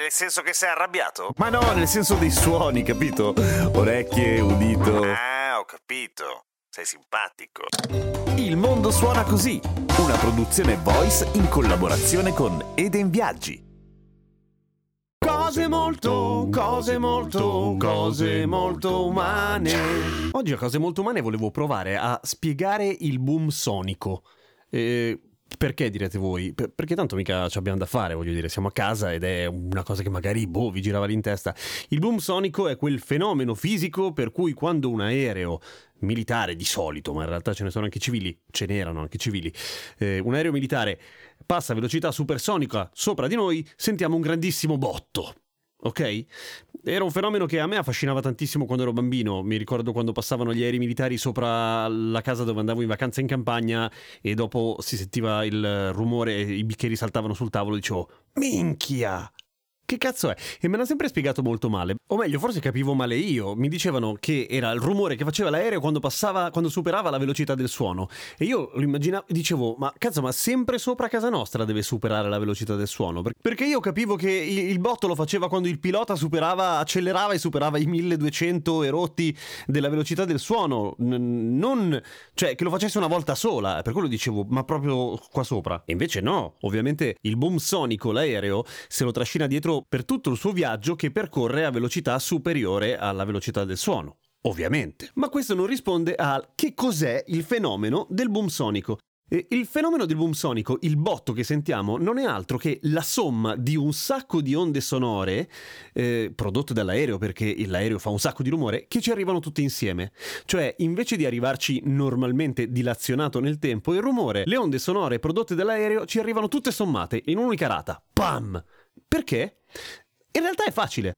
Nel senso che sei arrabbiato? Ma no, nel senso dei suoni, capito? Orecchie, udito. Ah, ho capito. Sei simpatico. Il mondo suona così, una produzione voice in collaborazione con Eden Viaggi. Cose molto, cose molto, cose molto umane. Oggi a Cose Molto Umane volevo provare a spiegare il boom sonico. Eh, perché direte voi? Per- perché tanto mica ci abbiamo da fare, voglio dire, siamo a casa ed è una cosa che magari, boh, vi girava lì in testa. Il boom sonico è quel fenomeno fisico per cui quando un aereo militare di solito, ma in realtà ce ne sono anche civili, ce n'erano anche civili, eh, un aereo militare passa a velocità supersonica sopra di noi, sentiamo un grandissimo botto. Ok? Era un fenomeno che a me affascinava tantissimo quando ero bambino. Mi ricordo quando passavano gli aerei militari sopra la casa dove andavo in vacanza in campagna e dopo si sentiva il rumore e i bicchieri saltavano sul tavolo. Dicevo, minchia! Che cazzo è? E me l'ha sempre spiegato molto male. O meglio, forse capivo male io. Mi dicevano che era il rumore che faceva l'aereo quando passava, quando superava la velocità del suono. E io lo immaginavo, dicevo, ma cazzo, ma sempre sopra casa nostra deve superare la velocità del suono. Per- Perché io capivo che il, botto lo faceva quando il pilota superava, accelerava e superava i 1200 erotti della velocità del suono. Non, cioè, che lo facesse una volta sola. Per quello dicevo, ma proprio qua sopra. E invece no. Ovviamente il boom sonico, l'aereo, se lo trascina dietro per tutto il suo viaggio che percorre a velocità superiore alla velocità del suono. Ovviamente. Ma questo non risponde a che cos'è il fenomeno del boom sonico. Il fenomeno del boom sonico, il botto che sentiamo, non è altro che la somma di un sacco di onde sonore eh, prodotte dall'aereo, perché l'aereo fa un sacco di rumore, che ci arrivano tutte insieme. Cioè, invece di arrivarci normalmente dilazionato nel tempo, il rumore, le onde sonore prodotte dall'aereo ci arrivano tutte sommate in un'unica rata. Pam! Perché? In realtà è facile.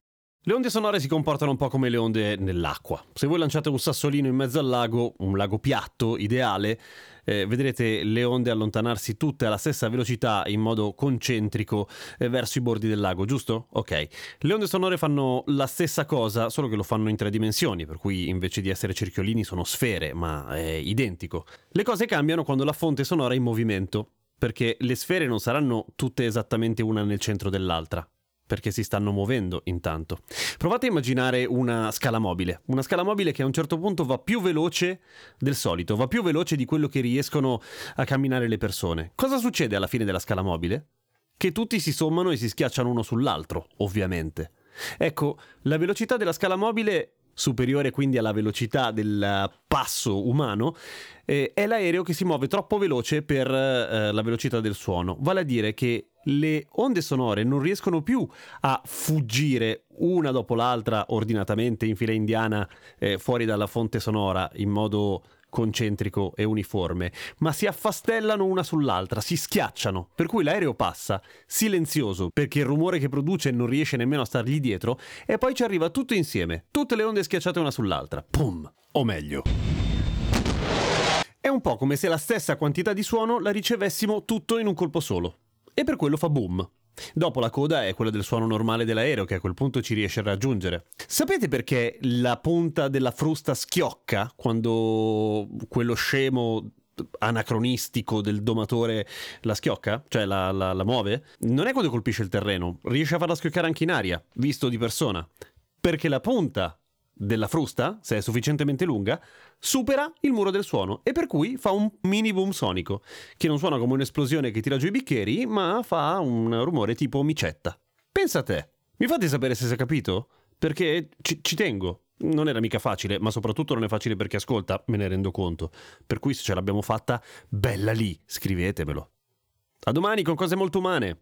Le onde sonore si comportano un po' come le onde nell'acqua. Se voi lanciate un sassolino in mezzo al lago, un lago piatto, ideale, eh, vedrete le onde allontanarsi tutte alla stessa velocità in modo concentrico eh, verso i bordi del lago, giusto? Ok. Le onde sonore fanno la stessa cosa, solo che lo fanno in tre dimensioni, per cui invece di essere cerchiolini sono sfere, ma è identico. Le cose cambiano quando la fonte sonora è in movimento, perché le sfere non saranno tutte esattamente una nel centro dell'altra perché si stanno muovendo intanto. Provate a immaginare una scala mobile, una scala mobile che a un certo punto va più veloce del solito, va più veloce di quello che riescono a camminare le persone. Cosa succede alla fine della scala mobile? Che tutti si sommano e si schiacciano uno sull'altro, ovviamente. Ecco, la velocità della scala mobile superiore quindi alla velocità del passo umano, eh, è l'aereo che si muove troppo veloce per eh, la velocità del suono. Vale a dire che le onde sonore non riescono più a fuggire una dopo l'altra ordinatamente in fila indiana eh, fuori dalla fonte sonora in modo concentrico e uniforme, ma si affastellano una sull'altra, si schiacciano, per cui l'aereo passa silenzioso perché il rumore che produce non riesce nemmeno a stargli dietro e poi ci arriva tutto insieme, tutte le onde schiacciate una sull'altra. Pum! O meglio. È un po' come se la stessa quantità di suono la ricevessimo tutto in un colpo solo. E per quello fa boom. Dopo la coda è quella del suono normale dell'aereo che a quel punto ci riesce a raggiungere. Sapete perché la punta della frusta schiocca quando quello scemo anacronistico del domatore la schiocca? Cioè la, la, la muove? Non è quando colpisce il terreno, riesce a farla schioccare anche in aria, visto di persona. Perché la punta della frusta, se è sufficientemente lunga, supera il muro del suono e per cui fa un mini boom sonico, che non suona come un'esplosione che tira giù i bicchieri, ma fa un rumore tipo micetta. Pensa a te. Mi fate sapere se si è capito? Perché ci, ci tengo. Non era mica facile, ma soprattutto non è facile per chi ascolta, me ne rendo conto. Per cui se ce l'abbiamo fatta, bella lì, scrivetemelo. A domani con cose molto umane.